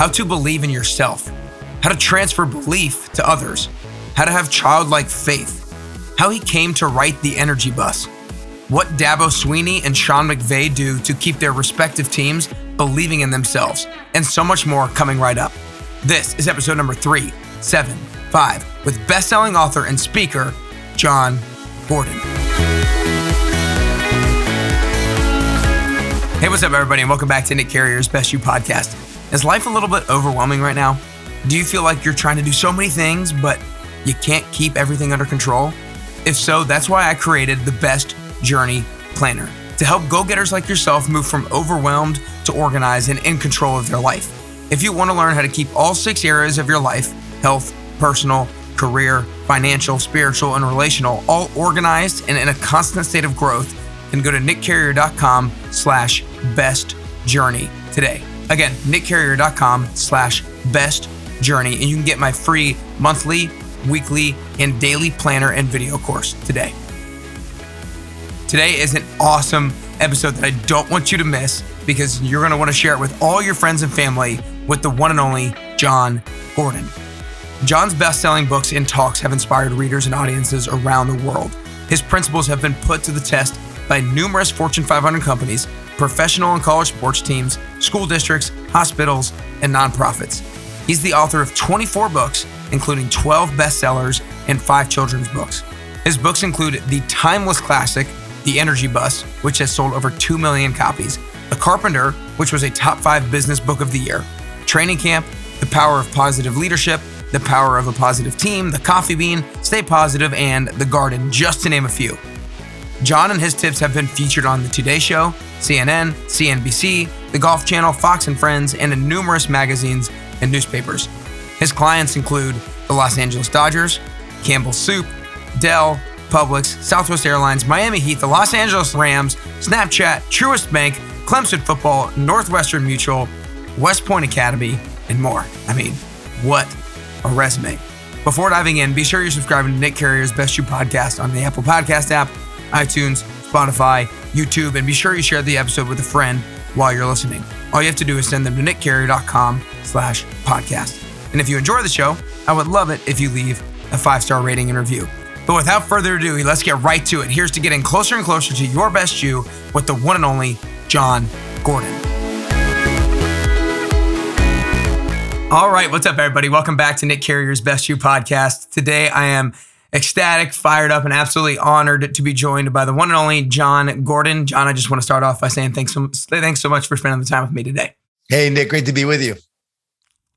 how to believe in yourself, how to transfer belief to others, how to have childlike faith, how he came to write The Energy Bus, what Dabo Swinney and Sean McVay do to keep their respective teams believing in themselves, and so much more coming right up. This is episode number 375 with best-selling author and speaker Jon Gordon. Hey, what's up, everybody, and welcome back to Nick Carrier's Best You podcast. Is life a little bit overwhelming right now? Do you feel like you're trying to do so many things, but you can't keep everything under control? If so, that's why I created the Best Journey Planner to help go getters like yourself move from overwhelmed to organized and in control of their life. If you want to learn how to keep all six areas of your life health, personal, career, financial, spiritual, and relational all organized and in a constant state of growth, then go to nickcarrier.com slash best journey today. Again, nickcarrier.com slash best journey, and you can get my free monthly, weekly, and daily planner and video course today. Today is an awesome episode that I don't want you to miss because you're going to want to share it with all your friends and family with the one and only Jon Gordon. Jon's best selling books and talks have inspired readers and audiences around the world. His principles have been put to the test by numerous Fortune 500 companies, professional and college sports teams, school districts, hospitals, and nonprofits. He's the author of 24 books, including 12 bestsellers and five children's books. His books include the timeless classic, The Energy Bus, which has sold over 2 million copies, The Carpenter, which was a top five business book of the year, Training Camp, The Power of Positive Leadership, The Power of a Positive Team, The Coffee Bean, Stay Positive, and The Garden, just to name a few. Jon and his tips have been featured on The Today Show, CNN, CNBC, The Golf Channel, Fox and Friends, and in numerous magazines and newspapers. His clients include the Los Angeles Dodgers, Campbell Soup, Dell, Publix, Southwest Airlines, Miami Heat, the Los Angeles Rams, Snapchat, Truist Bank, Clemson Football, Northwestern Mutual, West Point Academy, and more. I mean, what a resume. Before diving in, be sure you're subscribing to Nick Carrier's Best You podcast on the Apple Podcast app iTunes, Spotify, YouTube, and be sure you share the episode with a friend while you're listening. All you have to do is send them to nickcarrier.com slash podcast. And if you enjoy the show, I would love it if you leave a five-star rating and review. But without further ado, let's get right to it. Here's to getting closer and closer to your best you with the one and only Jon Gordon. All right, what's up, everybody? Welcome back to Nick Carrier's Best You podcast. Today, I am ecstatic, fired up, and absolutely honored to be joined by the one and only Jon Gordon. Jon, I just want to start off by saying thanks so, thanks so much for spending the time with me today. Hey, Nick, great to be with you.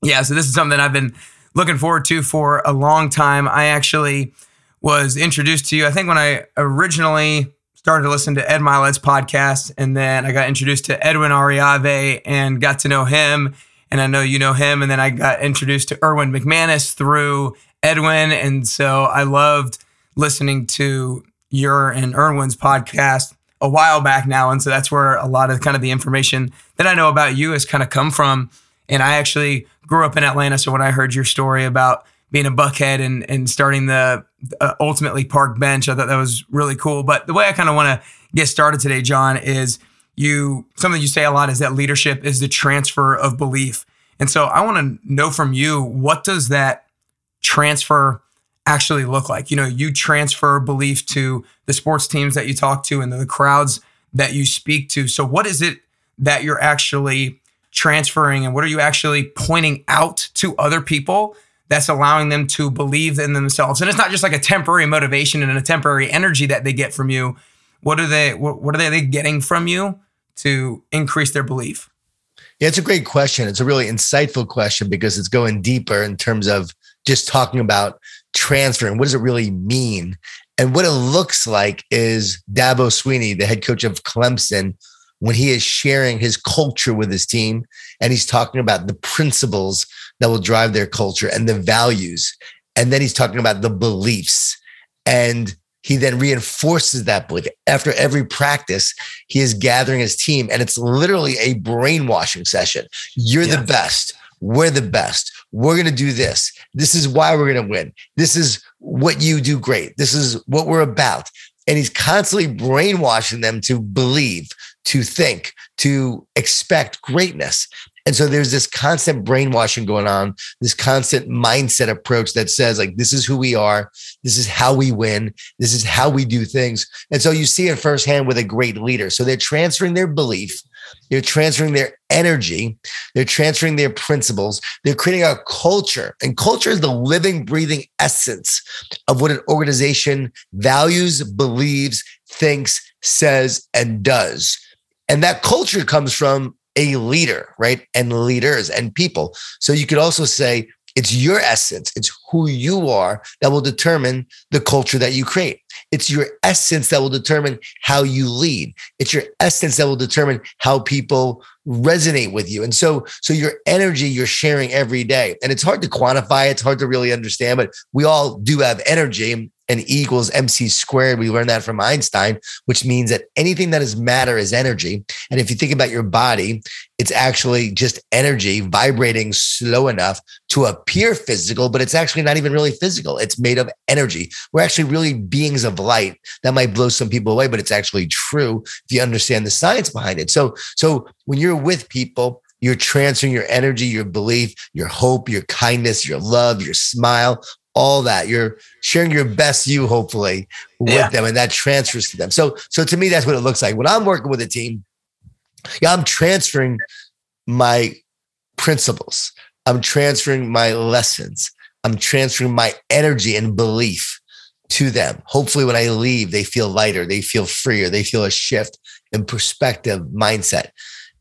Yeah, so this is something I've been looking forward to for a long time. I actually was introduced to you, I think, when I originally started to listen to Ed Mylett's podcast, and then I got introduced to Edwin Arroyave and got to know him. And I know you know him. And then I got introduced to Erwin McManus through Edwin. And so I loved listening to your and Erwin's podcast a while back now. And so that's where a lot of kind of the information that I know about you has kind of come from. And I actually grew up in Atlanta. So when I heard your story about being a buckhead and, and starting the uh, ultimately park bench, I thought that was really cool. But the way I kind of want to get started today, Jon, is you something you say a lot is that leadership is the transfer of belief. And so I want to know from you, what does that transfer actually look like? You know, you transfer belief to the sports teams that you talk to and the crowds that you speak to. So, what is it that you're actually transferring and what are you actually pointing out to other people that's allowing them to believe in themselves? And it's not just like a temporary motivation and a temporary energy that they get from you. What are they what, are they getting from you to increase their belief? Yeah, it's a great question. It's a really insightful question because it's going deeper in terms of just talking about transfer and what does it really mean? And what it looks like is Dabo Swinney, the head coach of Clemson, when he is sharing his culture with his team and he's talking about the principles that will drive their culture and the values. And then he's talking about the beliefs. And he then reinforces that belief. After every practice, he is gathering his team, and it's literally a brainwashing session. You're yeah. the best. We're the best. We're going to do this. This is why we're going to win. This is what you do great. This is what we're about. And he's constantly brainwashing them to believe, to think, to expect greatness. And so there's this constant brainwashing going on, this constant mindset approach that says, like, this is who we are. This is how we win. This is how we do things. And so you see it firsthand with a great leader. So they're transferring their belief, they're transferring their energy, they're transferring their principles, they're creating a culture. And culture is the living, breathing essence of what an organization values, believes, thinks, says, and does. And that culture comes from a leader, right? And leaders and people. So you could also say it's your essence, it's who you are that will determine the culture that you create. It's your essence that will determine how you lead. It's your essence that will determine how people resonate with you. And so, so your energy you're sharing every day. And it's hard to quantify, it's hard to really understand, but we all do have energy and E equals MC squared. We learned that from Einstein, which means that anything that is matter is energy. And if you think about your body, it's actually just energy vibrating slow enough to appear physical, but it's actually not even really physical. It's made of energy. We're actually really beings of light. That might blow some people away, but it's actually true if you understand the science behind it. So, so when you're with people, you're transferring your energy, your belief, your hope, your kindness, your love, your smile, all that. You're sharing your best you, hopefully, with yeah. them, and that transfers to them. So, so to me, that's what it looks like when I'm working with a team. Yeah, I'm transferring my principles. I'm transferring my lessons. I'm transferring my energy and belief to them. Hopefully, when I leave, they feel lighter, they feel freer, they feel a shift in perspective, mindset.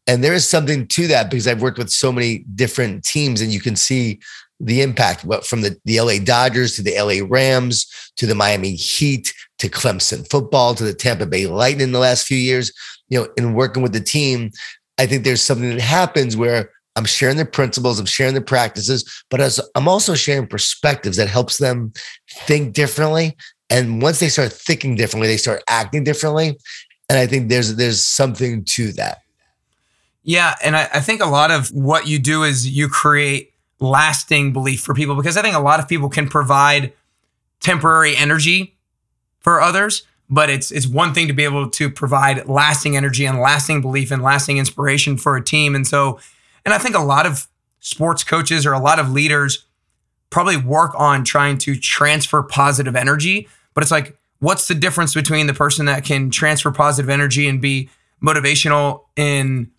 And there is something to that because I've worked with so many different teams, and you can see the impact from the, the LA Dodgers to the LA Rams to the Miami Heat to Clemson football to the Tampa Bay Lightning in the last few years. You know, in working with the team, I think there's something that happens where I'm sharing their principles, I'm sharing their practices, but as I'm also sharing perspectives that helps them think differently. And once they start thinking differently, they start acting differently. And I think there's there's something to that. Yeah. And I, I think a lot of what you do is you create lasting belief for people because I think a lot of people can provide temporary energy for others, but it's it's one thing to be able to provide lasting energy and lasting belief and lasting inspiration for a team. And so, and I think a lot of sports coaches or a lot of leaders probably work on trying to transfer positive energy, but it's like what's the difference between the person that can transfer positive energy and be motivational in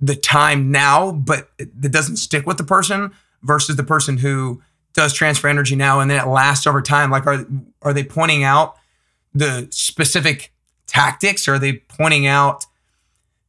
the time now, but it doesn't stick with the person versus the person who does transfer energy now and then it lasts over time? Like, are are they pointing out the specific tactics? Or are they pointing out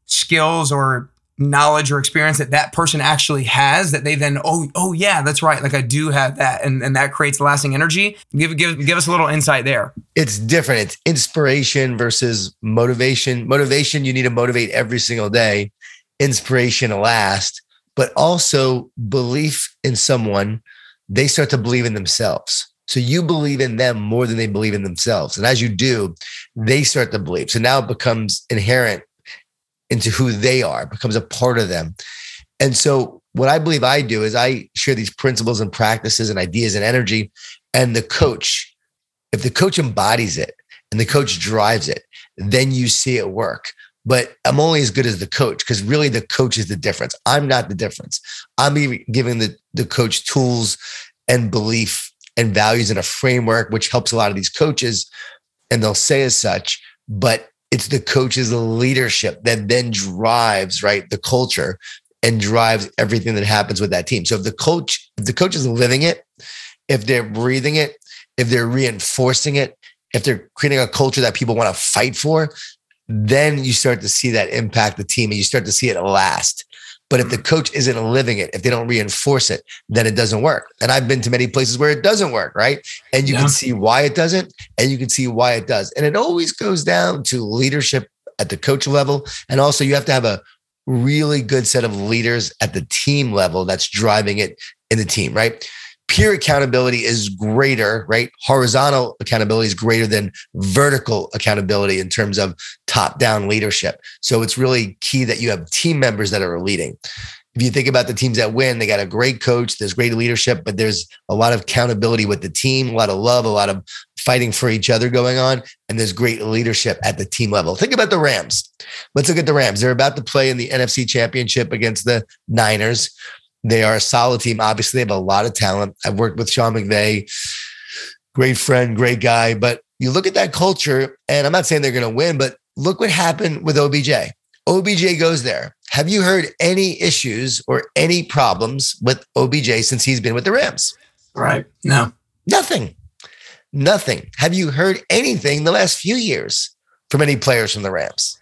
skills or knowledge or experience that that person actually has that they then oh oh yeah that's right. Like I do have that. And and that creates lasting energy. Give give give us a little insight there. It's different. It's inspiration versus motivation. Motivation you need to motivate every single day. Inspiration to last but also belief in someone, they start to believe in themselves. So you believe in them more than they believe in themselves. And as you do, they start to believe. So now it becomes inherent into who they are, becomes a part of them. And so what I believe I do is I share these principles and practices and ideas and energy. And the coach, if the coach embodies it and the coach drives it, then you see it work but I'm only as good as the coach because really the coach is the difference. I'm not the difference. I'm giving the, the coach tools and belief and values and a framework, which helps a lot of these coaches. And they'll say as such, but it's the coach's leadership that then drives, right, the culture and drives everything that happens with that team. So if the coach, if the coach is living it, if they're breathing it, if they're reinforcing it, if they're creating a culture that people want to fight for, then you start to see that impact the team and you start to see it last. But if the mm. coach isn't living it, if they don't reinforce it, then it doesn't work. And I've been to many places where it doesn't work, right? And you yeah. can see why it doesn't, and you can see why it does. And it always goes down to leadership at the coach level. And also, you have to have a really good set of leaders at the team level that's driving it in the team, right? Peer accountability is greater, right? Horizontal accountability is greater than vertical accountability in terms of top down leadership. So it's really key that you have team members that are leading. if you think about the teams that win, they got a great coach, there's great leadership, but there's a lot of accountability with the team, a lot of love, a lot of fighting for each other going on, and there's great leadership at the team level. Think about the Rams. Let's look at the Rams. They're about to play in the NFC Championship against the Niners. They are a solid team. Obviously, they have a lot of talent. I've worked with Sean McVay, great friend, great guy. But you look at that culture, and I'm not saying they're going to win, but look what happened with OBJ. OBJ goes there. Have you heard any issues or any problems with OBJ since he's been with the Rams? Right. No. Nothing. Nothing. Have you heard anything the last few years from any players from the Rams?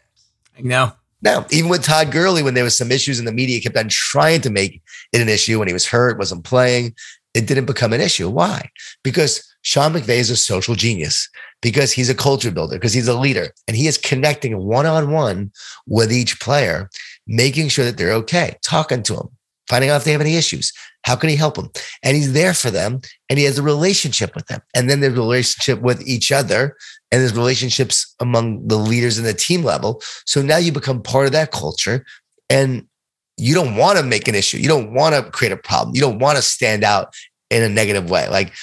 No. No. Even with Todd Gurley, when there was some issues and the media kept on trying to make it an issue when he was hurt, wasn't playing, it didn't become an issue. Why? Because Sean McVay is a social genius because he's a culture builder, because he's a leader, and he is connecting one on one with each player, making sure that they're okay, talking to them, finding out if they have any issues. How can he help them? And he's there for them, and he has a relationship with them. And then there's a relationship with each other, and there's relationships among the leaders in the team level. So now you become part of that culture, and you don't want to make an issue. You don't want to create a problem. You don't want to stand out in a negative way. Like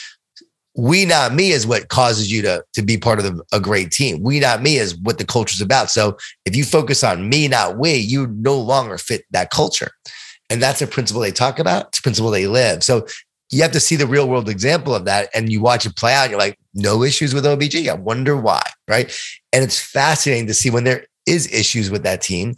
we not me is what causes you to to be part of the, a great team. We not me is what the culture is about. So if you focus on me, not we, you no longer fit that culture. And that's a principle they talk about. It's a principle they live. So you have to see the real world example of that and you watch it play out. you're like, no issues with OBJ. I wonder why. Right. And it's fascinating to see when there is issues with that team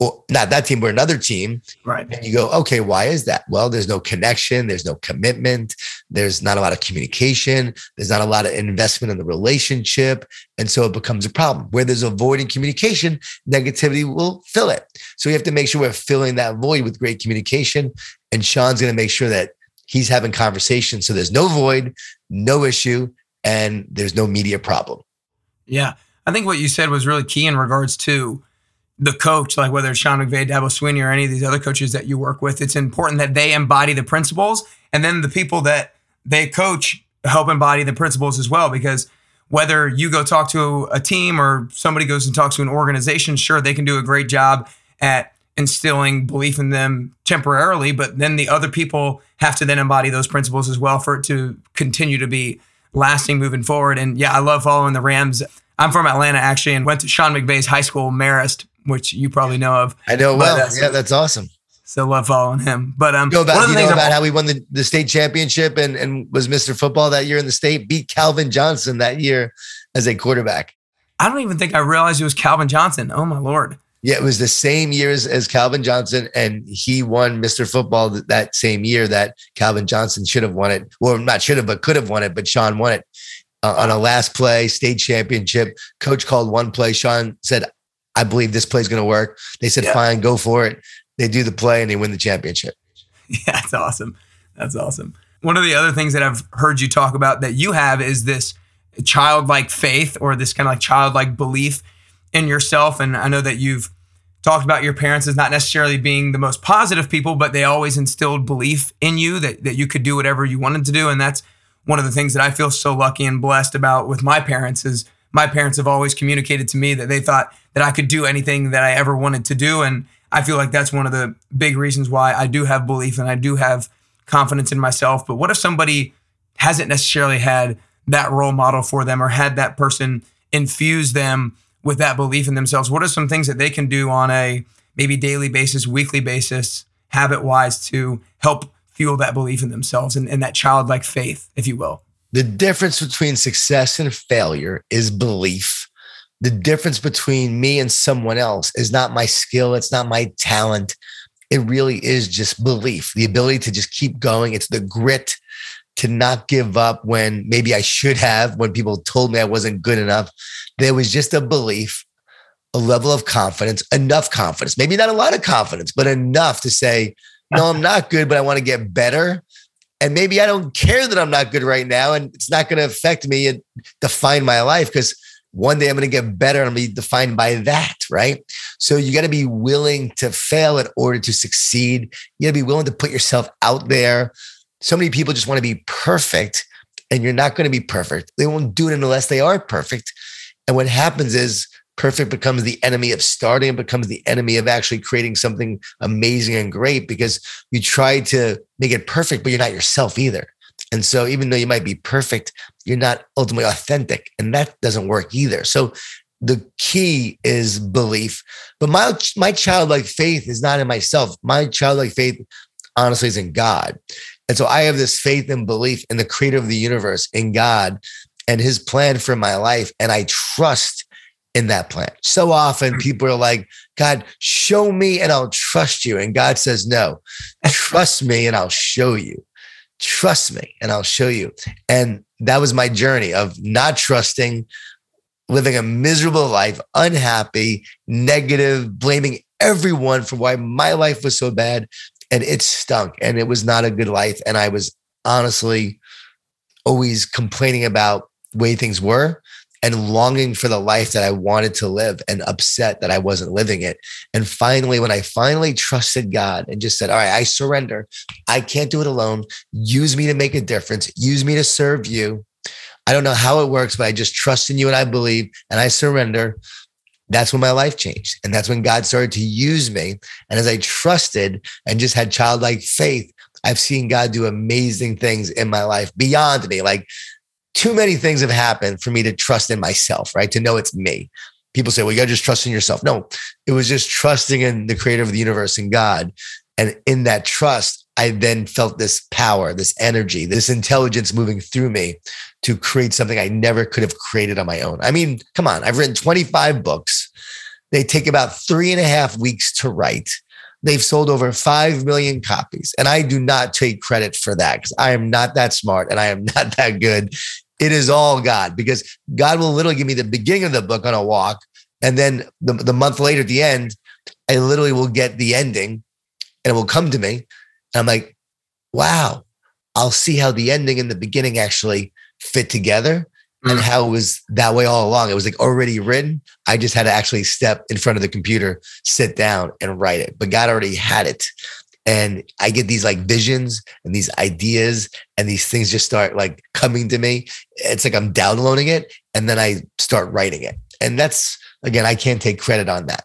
well, not that team, but another team. Right. And you go, okay, why is that? Well, there's no connection, there's no commitment, there's not a lot of communication, there's not a lot of investment in the relationship. And so it becomes a problem. Where there's a void in communication, negativity will fill it. So we have to make sure we're filling that void with great communication. And Sean's going to make sure that he's having conversations. So there's no void, no issue, and there's no media problem. Yeah. I think what you said was really key in regards to the coach, like whether it's Sean McVay, Dabo Swinney, or any of these other coaches that you work with, it's important that they embody the principles, and then the people that they coach help embody the principles as well. Because whether you go talk to a team or somebody goes and talks to an organization, sure they can do a great job at instilling belief in them temporarily, but then the other people have to then embody those principles as well for it to continue to be lasting moving forward. And yeah, I love following the Rams. I'm from Atlanta actually, and went to Sean McVay's high school, Marist, which you probably know of. I know well. That's, yeah, that's awesome. So love following him. But um, you know about, you know about how we won the, the state championship and, and was Mr. Football that year in the state, beat Calvin Johnson that year as a quarterback. I don't even think I realized it was Calvin Johnson. Oh my lord. Yeah, it was the same years as Calvin Johnson, and he won Mr. Football that same year that Calvin Johnson should have won it. Well, not should have, but could have won it. But Sean won it uh, on a last play, state championship. Coach called one play. Sean said, I believe this play is going to work. They said, yeah. fine, go for it. They do the play and they win the championship. Yeah, that's awesome. That's awesome. One of the other things that I've heard you talk about that you have is this childlike faith or this kind of like childlike belief in yourself. And I know that you've talked about your parents as not necessarily being the most positive people, but they always instilled belief in you that, that you could do whatever you wanted to do. And that's one of the things that I feel so lucky and blessed about with my parents is my parents have always communicated to me that they thought that I could do anything that I ever wanted to do. And I feel like that's one of the big reasons why I do have belief and I do have confidence in myself. But what if somebody hasn't necessarily had that role model for them or had that person infuse them with that belief in themselves? What are some things that they can do on a maybe daily basis, weekly basis, habit wise to help fuel that belief in themselves and, and that childlike faith, if you will? The difference between success and failure is belief the difference between me and someone else is not my skill, it's not my talent. It really is just belief, the ability to just keep going. It's the grit to not give up when maybe I should have, when people told me I wasn't good enough. There was just a belief, a level of confidence, enough confidence, maybe not a lot of confidence, but enough to say, no, I'm not good, but I want to get better. And maybe I don't care that I'm not good right now. And it's not going to affect me and define my life because one day I'm going to get better. I'm going to be defined by that, right? So you got to be willing to fail in order to succeed. You got to be willing to put yourself out there. So many people just want to be perfect, and you're not going to be perfect. They won't do it unless they are perfect. And what happens is perfect becomes the enemy of starting, it becomes the enemy of actually creating something amazing and great because you try to make it perfect, but you're not yourself either. And so, even though you might be perfect, you're not ultimately authentic, and that doesn't work either. So, the key is belief. But my my childlike faith is not in myself. My childlike faith, honestly, is in God. And so I have this faith and belief in the creator of the universe, in God, and his plan for my life. And I trust in that plan. So often hmm. people are like, God, show me and I'll trust you. And God says, No, trust me and I'll show you. Trust me and I'll show you. And that was my journey of not trusting, living a miserable life, unhappy, negative, blaming everyone for why my life was so bad. And it stunk and it was not a good life. And I was honestly always complaining about way things were and longing for the life that I wanted to live and upset that I wasn't living it. And finally, when I finally trusted God and just said, All right, I surrender, I can't do it alone. Use me to make a difference, use me to serve you. I don't know how it works, but I just trust in you and I believe and I surrender. That's when my life changed. And that's when God started to use me. And as I trusted and just had childlike faith, I've seen God do amazing things in my life beyond me. Like too many things have happened for me to trust in myself, right? To know it's me. People say, well, you got to just trust in yourself. No, it was just trusting in the creator of the universe and God. And in that trust, I then felt this power, this energy, this intelligence moving through me to create something I never could have created on my own. I mean, come on, I've written 25 books. They take about three and a half weeks to write. They've sold over 5 million copies. And I do not take credit for that because I am not that smart and I am not that good. It is all God because God will literally give me the beginning of the book on a walk. And then the, the month later at the end, I literally will get the ending and it will come to me. And I'm like, wow, I'll see how the ending and the beginning actually fit together mm. and how it was that way all along. It was like already written. I just had to actually step in front of the computer, sit down and write it. But God already had it. And I get these like visions and these ideas and these things just start like coming to me. It's like I'm downloading it and then I start writing it. And that's, again, I can't take credit on that.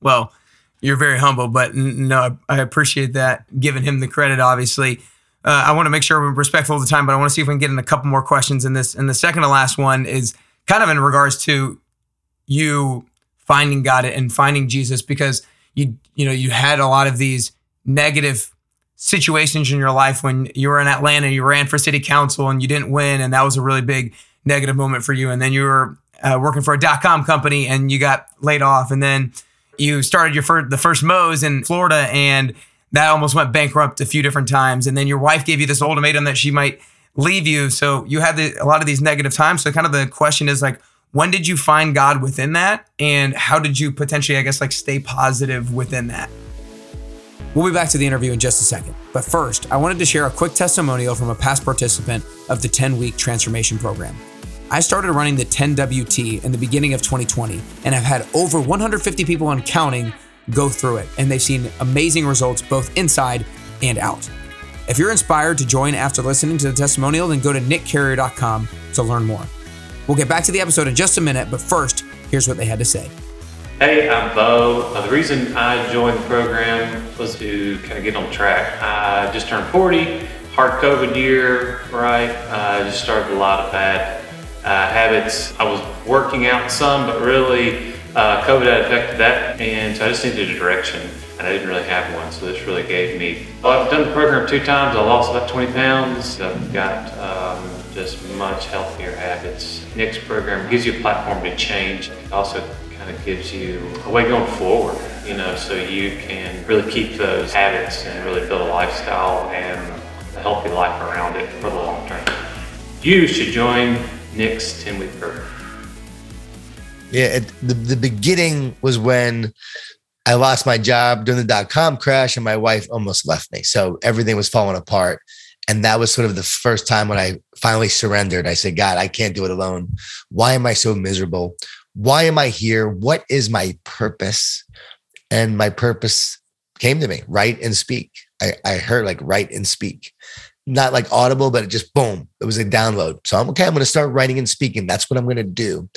Well, you're very humble, but no, I appreciate that. Giving him the credit, obviously. Uh, I want to make sure we're respectful of the time, but I want to see if we can get in a couple more questions in this. And the second to last one is kind of in regards to you finding God and finding Jesus because you you know you had a lot of these negative situations in your life when you were in Atlanta, you ran for city council and you didn't win, and that was a really big negative moment for you. And then you were uh, working for a dot com company and you got laid off, and then you started your first the first Moe's in Florida and that almost went bankrupt a few different times. And then your wife gave you this ultimatum that she might leave you. So you had the, a lot of these negative times. So kind of the question is like, when did you find God within that? And how did you potentially, I guess, like stay positive within that? We'll be back to the interview in just a second. But first, I wanted to share a quick testimonial from a past participant of the 10 week transformation program. I started running the 10WT in the beginning of 2020 and have had over 150 people on counting go through it, and they've seen amazing results both inside and out. If you're inspired to join after listening to the testimonial, then go to nickcarrier.com to learn more. We'll get back to the episode in just a minute, but first, here's what they had to say. Hey, I'm Bo. Uh, the reason I joined the program was to kind of get on track. I just turned 40, hard COVID year, right? I uh, just started a lot of bad uh, habits. I was working out some, but really uh, COVID had affected that, and so I just needed a direction, and I didn't really have one, so this really gave me. Well, I've done the program two times. I lost about 20 pounds. I've got um, just much healthier habits. Nick's program gives you a platform to change. Also kind of gives you a way going forward, you know, so you can really keep those habits and really build a lifestyle and a healthy life around it for the long term. You should join Nick's 10 week program. Yeah, it, the the beginning was when I lost my job during the dot com crash, and my wife almost left me. So everything was falling apart, and that was sort of the first time when I finally surrendered. I said, "God, I can't do it alone. Why am I so miserable? Why am I here? What is my purpose?" And my purpose came to me: write and speak. I, I heard like write and speak, not like audible, but it just boom, it was a download. So I'm okay. I'm to start writing and speaking. That's what I'm to do.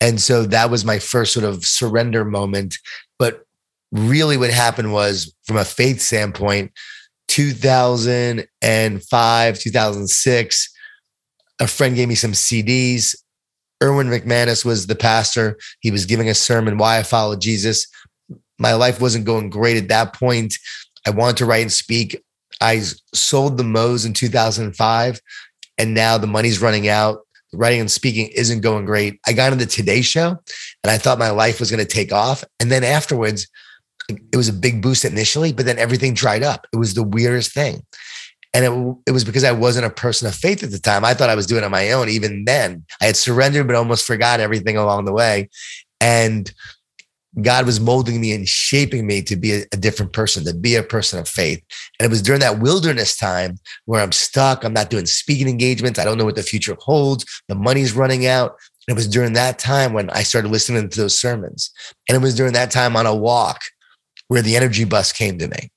And so that was my first sort of surrender moment. But really, what happened was, from a faith standpoint, 2005, 2006, a friend gave me some CDs. Erwin McManus was the pastor. He was giving a sermon, Why I Follow Jesus. My life wasn't going great at that point. I wanted to write and speak. I sold the Moe's in 2005, and now the money's running out. Writing and speaking isn't going great. I got on the Today Show, and I thought my life was going to take off. And then afterwards, it was a big boost initially, but then everything dried up. It was the weirdest thing. And it, it was because I wasn't a person of faith at the time. I thought I was doing it on my own. Even then, I had surrendered, but almost forgot everything along the way. And God was molding me and shaping me to be a, a, different person, to be a person of faith. And it was during that wilderness time where I'm stuck. I'm not doing speaking engagements. I don't know what the future holds. The money's running out. And it was during that time when I started listening to those sermons. And it was during that time on a walk where the energy bus came to me.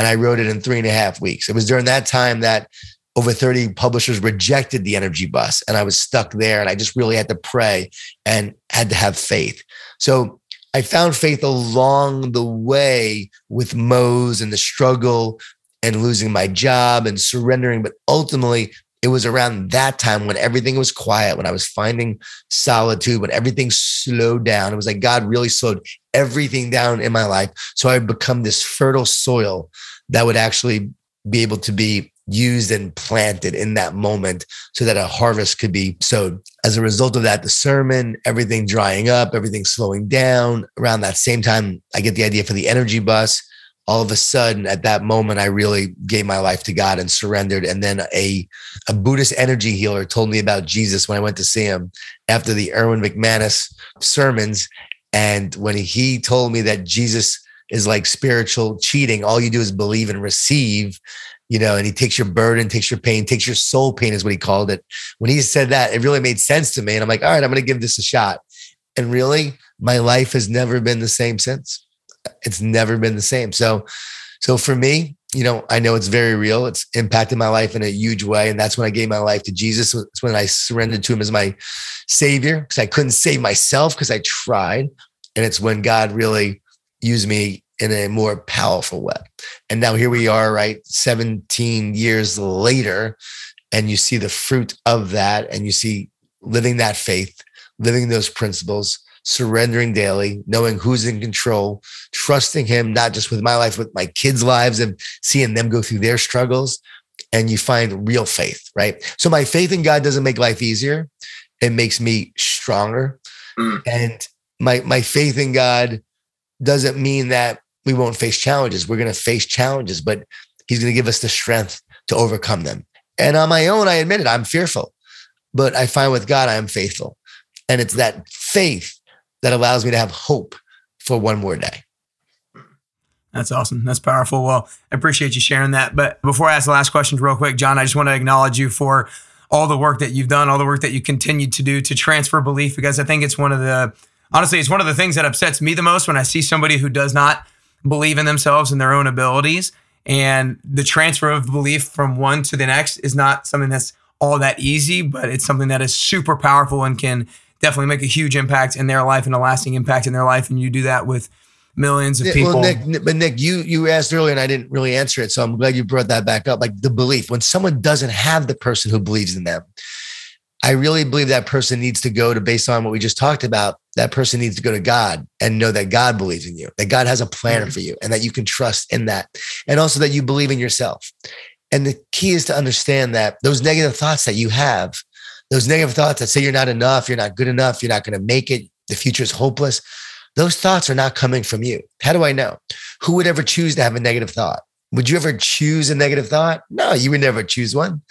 And I wrote it in three and a half weeks. It was during that time that over 30 publishers rejected the energy bus. And I was stuck there. And I just really had to pray and had to have faith. So I found faith along the way with Moe's and the struggle and losing my job and surrendering. But ultimately, it was around that time when everything was quiet, when I was finding solitude, when everything slowed down. It was like God really slowed everything down in my life. So I become this fertile soil that would actually be able to be used and planted in that moment so that a harvest could be sowed. As a result of that, the sermon, everything drying up, everything slowing down. Around that same time, I get the idea for the energy bus all of a sudden at that moment i really gave my life to god and surrendered. And then a, a buddhist energy healer told me about jesus when i went to see him after the erwin mcmanus sermons. And when he told me that jesus is like spiritual cheating all you do is believe and receive you know and he takes your burden takes your pain takes your soul pain is what he called it. When he said that it really made sense to me. And i'm like all right i'm going to give this a shot. And really my life has never been the same since it's never been the same. So, so for me, you know, I know it's very real. It's impacted my life in a huge way. And that's when I gave my life to Jesus. It's when I surrendered to him as my savior because I couldn't save myself because I tried. And it's when God really used me in a more powerful way. And now here we are, right? 17 years later, and you see the fruit of that and you see living that faith, living those principles, surrendering daily, knowing who's in control, trusting him, not just with my life, with my kids' lives and seeing them go through their struggles. And you find real faith, right? So my faith in God doesn't make life easier. It makes me stronger. Mm. And my my faith in God doesn't mean that we won't face challenges. We're going to face challenges, but he's going to give us the strength to overcome them. And on my own, I admit it, I'm fearful. But I find with God, I am faithful. And it's that faith that allows me to have hope for one more day. That's awesome. That's powerful. Well, I appreciate you sharing that. But before I ask the last questions, real quick, Jon, I just want to acknowledge you for all the work that you've done, all the work that you continue to do to transfer belief, because I think it's one of the, honestly, it's one of the things that upsets me the most when I see somebody who does not believe in themselves and their own abilities. And the transfer of belief from one to the next is not something that's all that easy, but it's something that is super powerful and can definitely make a huge impact in their life and a lasting impact in their life. And you do that with millions of people. Well, Nick, but Nick, you you asked earlier, and I didn't really answer it, so I'm glad you brought that back up. Like the belief, when someone doesn't have the person who believes in them, I really believe that person needs to go to based on what we just talked about. That person needs to go to God and know that God believes in you, that God has a plan mm-hmm. for you, and that you can trust in that, and also that you believe in yourself. And the key is to understand that those negative thoughts that you have those negative thoughts that say you're not enough, you're not good enough, you're not going to make it, the future is hopeless. Those thoughts are not coming from you. How do I know? Who would ever choose to have a negative thought? Would you ever choose a negative thought? No, you would never choose one.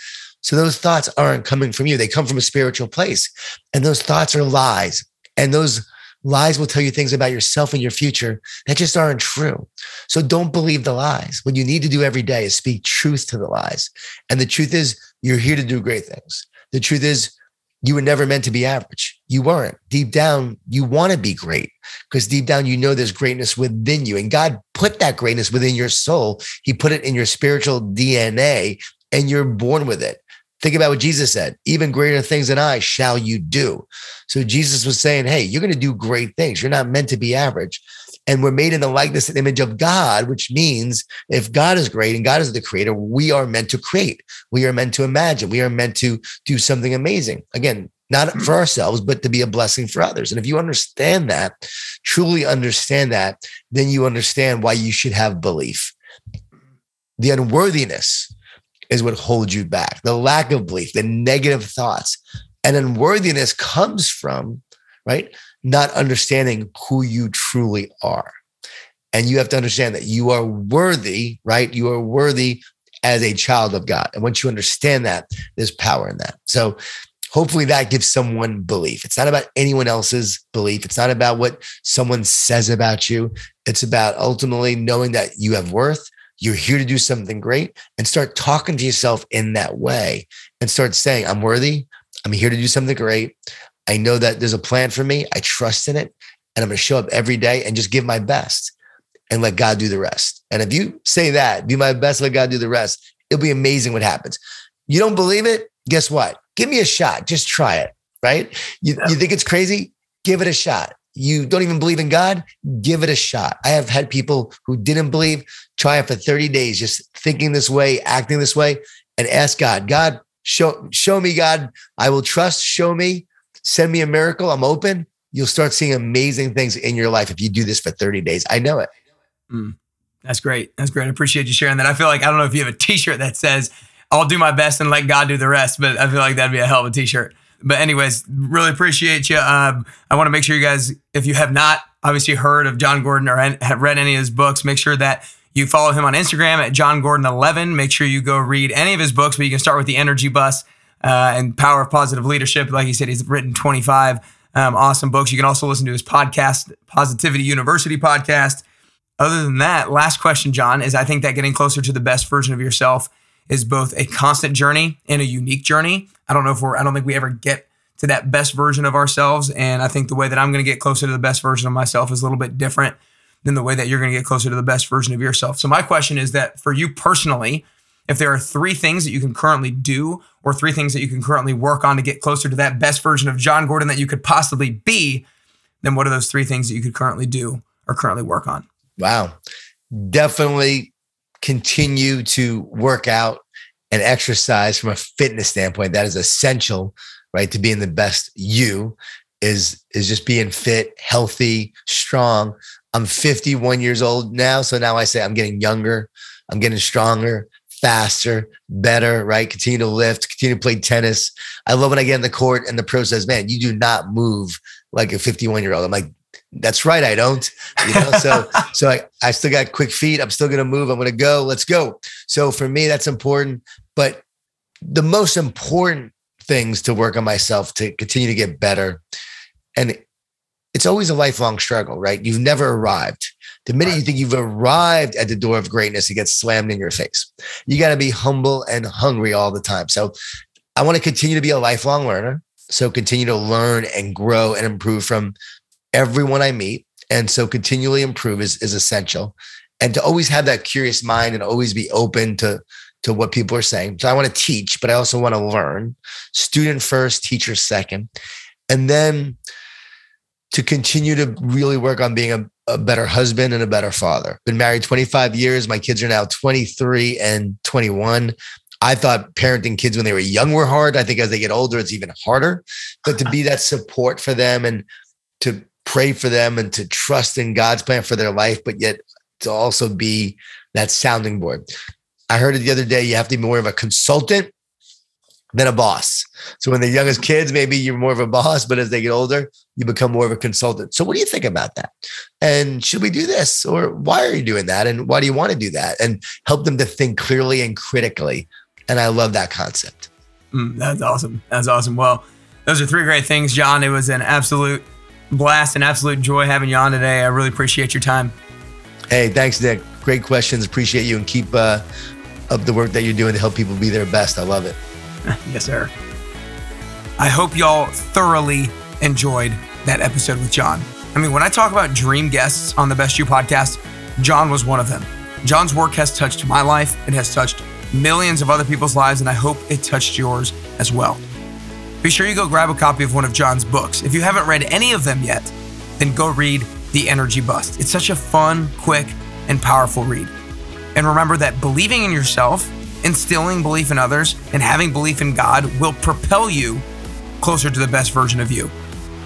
So those thoughts aren't coming from you. They come from a spiritual place. And those thoughts are lies. And those lies will tell you things about yourself and your future that just aren't true. So don't believe the lies. What you need to do every day is speak truth to the lies. And the truth is, you're here to do great things. The truth is, you were never meant to be average. You weren't. Deep down, you want to be great because deep down, you know there's greatness within you. And God put that greatness within your soul. He put it in your spiritual DNA and you're born with it. Think about what Jesus said even greater things than I shall you do. So Jesus was saying, Hey, you're going to do great things. You're not meant to be average. And we're made in the likeness and image of God, which means if God is great and God is the creator, we are meant to create. We are meant to imagine. We are meant to do something amazing. Again, not for ourselves, but to be a blessing for others. And if you understand that, truly understand that, then you understand why you should have belief. The unworthiness is what holds you back, the lack of belief, the negative thoughts. And unworthiness comes from, right, not understanding who you truly are. And you have to understand that you are worthy, right? You are worthy as a child of God. And once you understand that, there's power in that. So hopefully that gives someone belief. It's not about anyone else's belief. It's not about what someone says about you. It's about ultimately knowing that you have worth. You're here to do something great and start talking to yourself in that way and start saying, I'm worthy. I'm here to do something great. I know that there's a plan for me. I trust in it. And I'm going to show up every day and just give my best and let God do the rest. And if you say that, do my best, let God do the rest, it'll be amazing what happens. You don't believe it? Guess what? give me a shot. Just try it. Right. You, you think it's crazy? Give it a shot. You don't even believe in God? Give it a shot. I have had people who didn't believe try it for 30 days, just thinking this way, acting this way, and ask God, God, show, show me, God. I will trust. Show me. Send me a miracle. I'm open. You'll start seeing amazing things in your life if you do this for 30 days. I know it. Mm, that's great. That's great. I appreciate you sharing that. I feel like I don't know if you have a t-shirt that says I'll do my best and let God do the rest. But I feel like that'd be a hell of a t-shirt. But anyways, really appreciate you. Um, I want to make sure you guys, if you have not obviously heard of Jon Gordon or have read any of his books, make sure that you follow him on Instagram at Jon Gordon 11. Make sure you go read any of his books, but you can start with the Energy Bus uh, and Power of Positive Leadership. Like he said, he's written 25 um, awesome books. You can also listen to his podcast, Positivity University podcast. Other than that, last question, Jon, is I think that getting closer to the best version of yourself is both a constant journey and a unique journey. I don't know if we're, I don't think we ever get to that best version of ourselves. And I think the way that I'm going to get closer to the best version of myself is a little bit different than the way that you're going to get closer to the best version of yourself. So, my question is that for you personally, if there are three things that you can currently do or three things that you can currently work on to get closer to that best version of Jon Gordon that you could possibly be, then what are those three things that you could currently do or currently work on? Wow. Definitely continue to work out and exercise from a fitness standpoint. That is essential right? To being the best you is is just being fit healthy strong. I'm 51 years old now so now i say i'm getting younger. I'm getting stronger faster better right continue to lift continue to play tennis i love when i get in the court and the pro says man you do not move like a 51 year old i'm like that's right. I don't, you know, so, so I, I still got quick feet. I'm still going to move. I'm going to go. Let's go. So for me, that's important. But the most important things to work on myself to continue to get better. And it's always a lifelong struggle, right? You've never arrived. The minute you think you've arrived at the door of greatness, it gets slammed in your face. You got to be humble and hungry all the time. So I want to continue to be a lifelong learner. So continue to learn and grow and improve from everyone I meet. And so continually improve is, is essential. And to always have that curious mind and always be open to, to what people are saying. So I want to teach, but I also want to learn. Student first, teacher second. And then to continue to really work on being a, a better husband and a better father. Been married 25 years. My kids are now 23 and 21. I thought parenting kids when they were young were hard. I think as they get older, it's even harder. But to be that support for them and to pray for them and to trust in God's plan for their life, but yet to also be that sounding board. I heard it the other day, you have to be more of a consultant than a boss. So when they're young as kids, maybe you're more of a boss, but as they get older, you become more of a consultant. So what do you think about that? And should we do this? Or why are you doing that? And why do you want to do that? And help them to think clearly and critically. And I love that concept. Mm, that's awesome. That's awesome. Well, those are three great things, Jon. It was an absolute blast and absolute joy having you on today. I really appreciate your time. Hey, thanks, Nick. Great questions. Appreciate you and keep uh, up the work that you're doing to help people be their best. I love it. yes, sir. I hope y'all thoroughly enjoyed that episode with Jon. I mean, when I talk about dream guests on the Best You podcast, Jon was one of them. Jon's work has touched my life, it has touched millions of other people's lives, and I hope it touched yours as well. Be sure you go grab a copy of one of Jon's books. If you haven't read any of them yet, then go read The Energy Bus. It's such a fun, quick, and powerful read. And remember that believing in yourself, instilling belief in others, and having belief in God will propel you closer to the best version of you.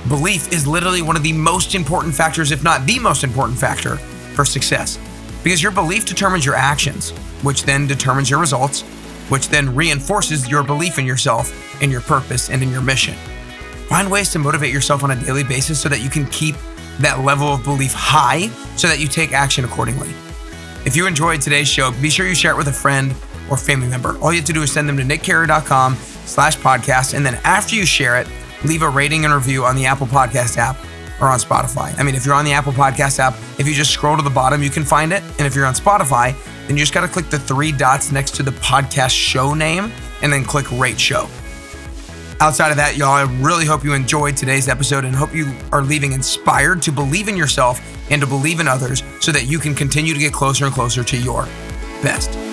Belief is literally one of the most important factors, if not the most important factor, for success. Because your belief determines your actions, which then determines your results, which then reinforces your belief in yourself, in your purpose, and in your mission. Find ways to motivate yourself on a daily basis so that you can keep that level of belief high so that you take action accordingly. If you enjoyed today's show, be sure you share it with a friend or family member. All you have to do is send them to nickcarrier.com slash podcast. And then after you share it, leave a rating and review on the Apple Podcast app or on Spotify. I mean, if you're on the Apple Podcast app, if you just scroll to the bottom, you can find it. And if you're on Spotify, then you just got to click the three dots next to the podcast show name and then click rate show. Outside of that, y'all, I really hope you enjoyed today's episode and hope you are leaving inspired to believe in yourself and to believe in others so that you can continue to get closer and closer to your best.